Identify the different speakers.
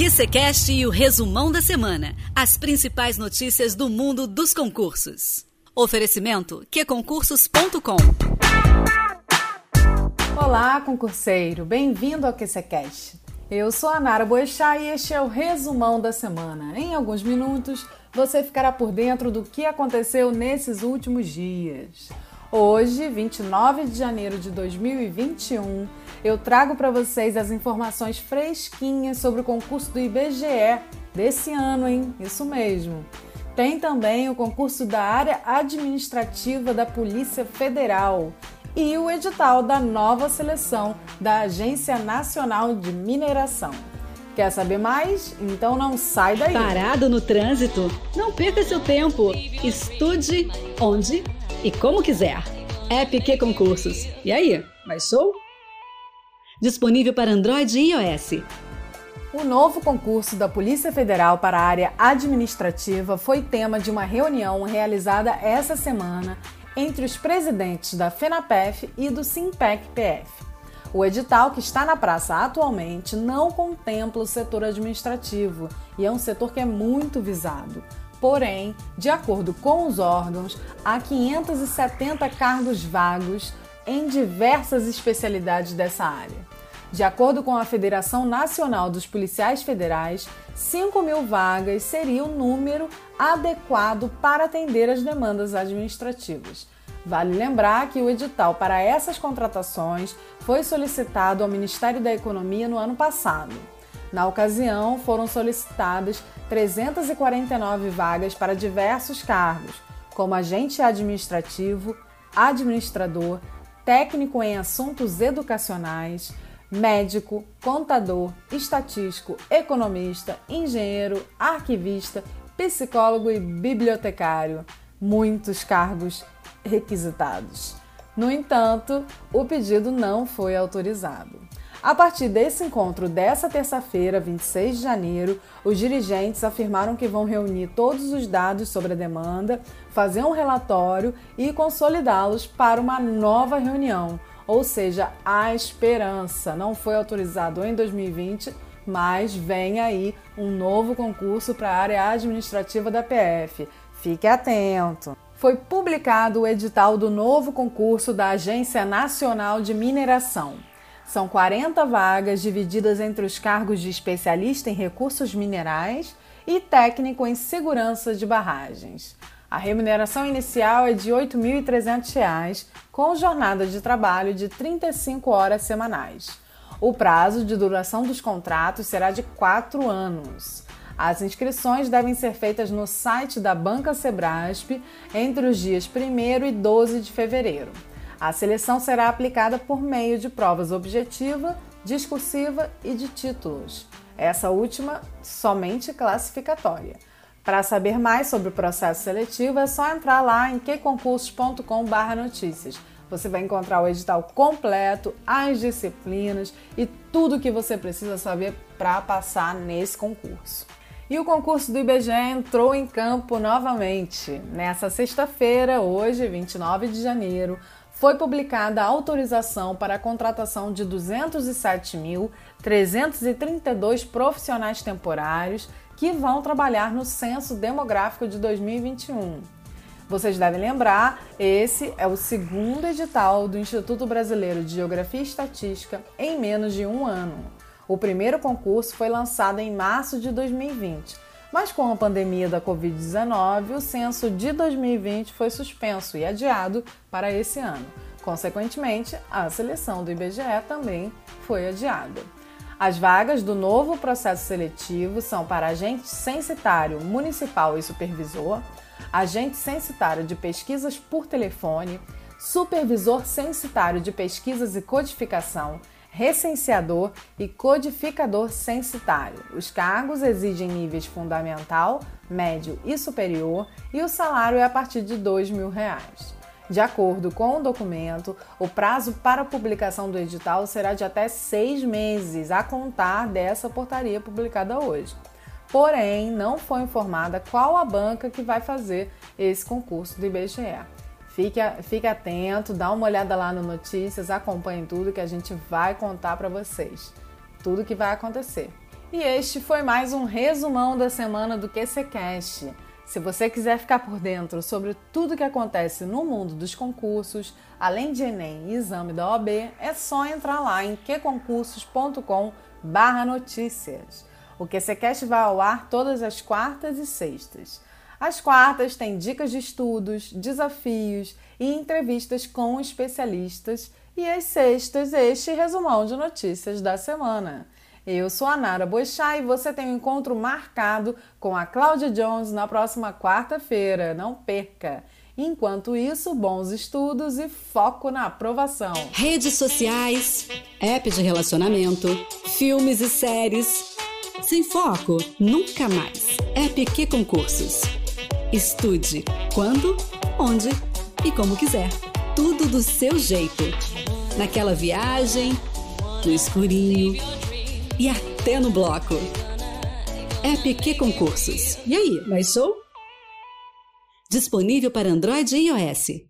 Speaker 1: QCCast e o resumão da semana. As principais notícias do mundo dos concursos. Oferecimento qconcursos.com
Speaker 2: Olá, concurseiro. Bem-vindo ao QCCast. Eu sou a Nara Boechat e este é o resumão da semana. Em alguns minutos, você ficará por dentro do que aconteceu nesses últimos dias. Hoje, 29 de janeiro de 2021, eu trago para vocês as informações fresquinhas sobre o concurso do IBGE desse ano, hein? Isso mesmo. Tem também o concurso da área administrativa da Polícia Federal e o edital da nova seleção da Agência Nacional de Mineração. Quer saber mais? Então não sai daí.
Speaker 1: Parado no trânsito? Não perca seu tempo. Estude onde e como quiser. App Q Concursos. E aí, baixou? Disponível para Android e iOS.
Speaker 2: O novo concurso da Polícia Federal para a área administrativa foi tema de uma reunião realizada essa semana entre os presidentes da FENAPEF e do SIMPEC-PF. O edital que está na praça atualmente não contempla o setor administrativo e é um setor que é muito visado. Porém, de acordo com os órgãos, há 570 cargos vagos em diversas especialidades dessa área. De acordo com a Federação Nacional dos Policiais Federais, 5 mil vagas seria o número adequado para atender as demandas administrativas. Vale lembrar que o edital para essas contratações foi solicitado ao Ministério da Economia no ano passado. Na ocasião, foram solicitadas 349 vagas para diversos cargos, como agente administrativo, administrador, técnico em assuntos educacionais, médico, contador, estatístico, economista, engenheiro, arquivista, psicólogo e bibliotecário. Muitos cargos requisitados. No entanto, o pedido não foi autorizado. A partir desse encontro dessa terça-feira, 26 de janeiro, os dirigentes afirmaram que vão reunir todos os dados sobre a demanda, fazer um relatório e consolidá-los para uma nova reunião. Ou seja, a esperança não foi autorizado em 2020, mas vem aí um novo concurso para a área administrativa da PF. Fique atento! Foi publicado o edital do novo concurso da Agência Nacional de Mineração. São 40 vagas divididas entre os cargos de especialista em recursos minerais e técnico em segurança de barragens. A remuneração inicial é de R$ 8.300, com jornada de trabalho de 35 horas semanais. O prazo de duração dos contratos será de 4 anos. As inscrições devem ser feitas no site da Banca Sebrasp entre os dias 1 e 12 de fevereiro. A seleção será aplicada por meio de provas objetiva, discursiva e de títulos. Essa última somente classificatória. Para saber mais sobre o processo seletivo é só entrar lá em queconcursos.com/notícias. Você vai encontrar o edital completo, as disciplinas e tudo o que você precisa saber para passar nesse concurso. E o concurso do IBGE entrou em campo novamente. Nessa sexta-feira, hoje, 29 de janeiro, foi publicada a autorização para a contratação de 207.332 profissionais temporários que vão trabalhar no Censo Demográfico de 2021. Vocês devem lembrar, esse é o segundo edital do Instituto Brasileiro de Geografia e Estatística em menos de um ano. O primeiro concurso foi lançado em março de 2020 mas com a pandemia da Covid-19, o censo de 2020 foi suspenso e adiado para esse ano. Consequentemente, a seleção do IBGE também foi adiada. As vagas do novo processo seletivo são para agente censitário municipal e supervisor, agente censitário de pesquisas por telefone, supervisor censitário de pesquisas e codificação recenseador e codificador censitário. Os cargos exigem níveis fundamental, médio e superior e o salário é a partir de 2 mil reais. De acordo com o documento, o prazo para publicação do edital será de até seis meses, a contar dessa portaria publicada hoje. Porém, não foi informada qual a banca que vai fazer esse concurso do IBGE. Fique, fique atento, dá uma olhada lá no Notícias, acompanhe tudo que a gente vai contar para vocês. Tudo que vai acontecer. E este foi mais um resumão da semana do QCCast. Se você quiser ficar por dentro sobre tudo que acontece no mundo dos concursos, além de Enem e exame da OAB, é só entrar lá em qconcursos.com/notícias. O QCCast vai ao ar todas as quartas e sextas. As quartas têm dicas de estudos, desafios e entrevistas com especialistas, e as sextas, este resumão de notícias da semana. Eu sou a Nara Boixá e você tem um encontro marcado com a Cláudia Jones na próxima quarta-feira. Não perca! Enquanto isso, bons estudos e foco na aprovação.
Speaker 1: Redes sociais, app de relacionamento, filmes e séries. Sem foco, nunca mais. App que concursos. Estude quando, onde e como quiser. Tudo do seu jeito. Naquela viagem, no escurinho e até no bloco. É Concursos. E aí, mais show? Disponível para Android e iOS.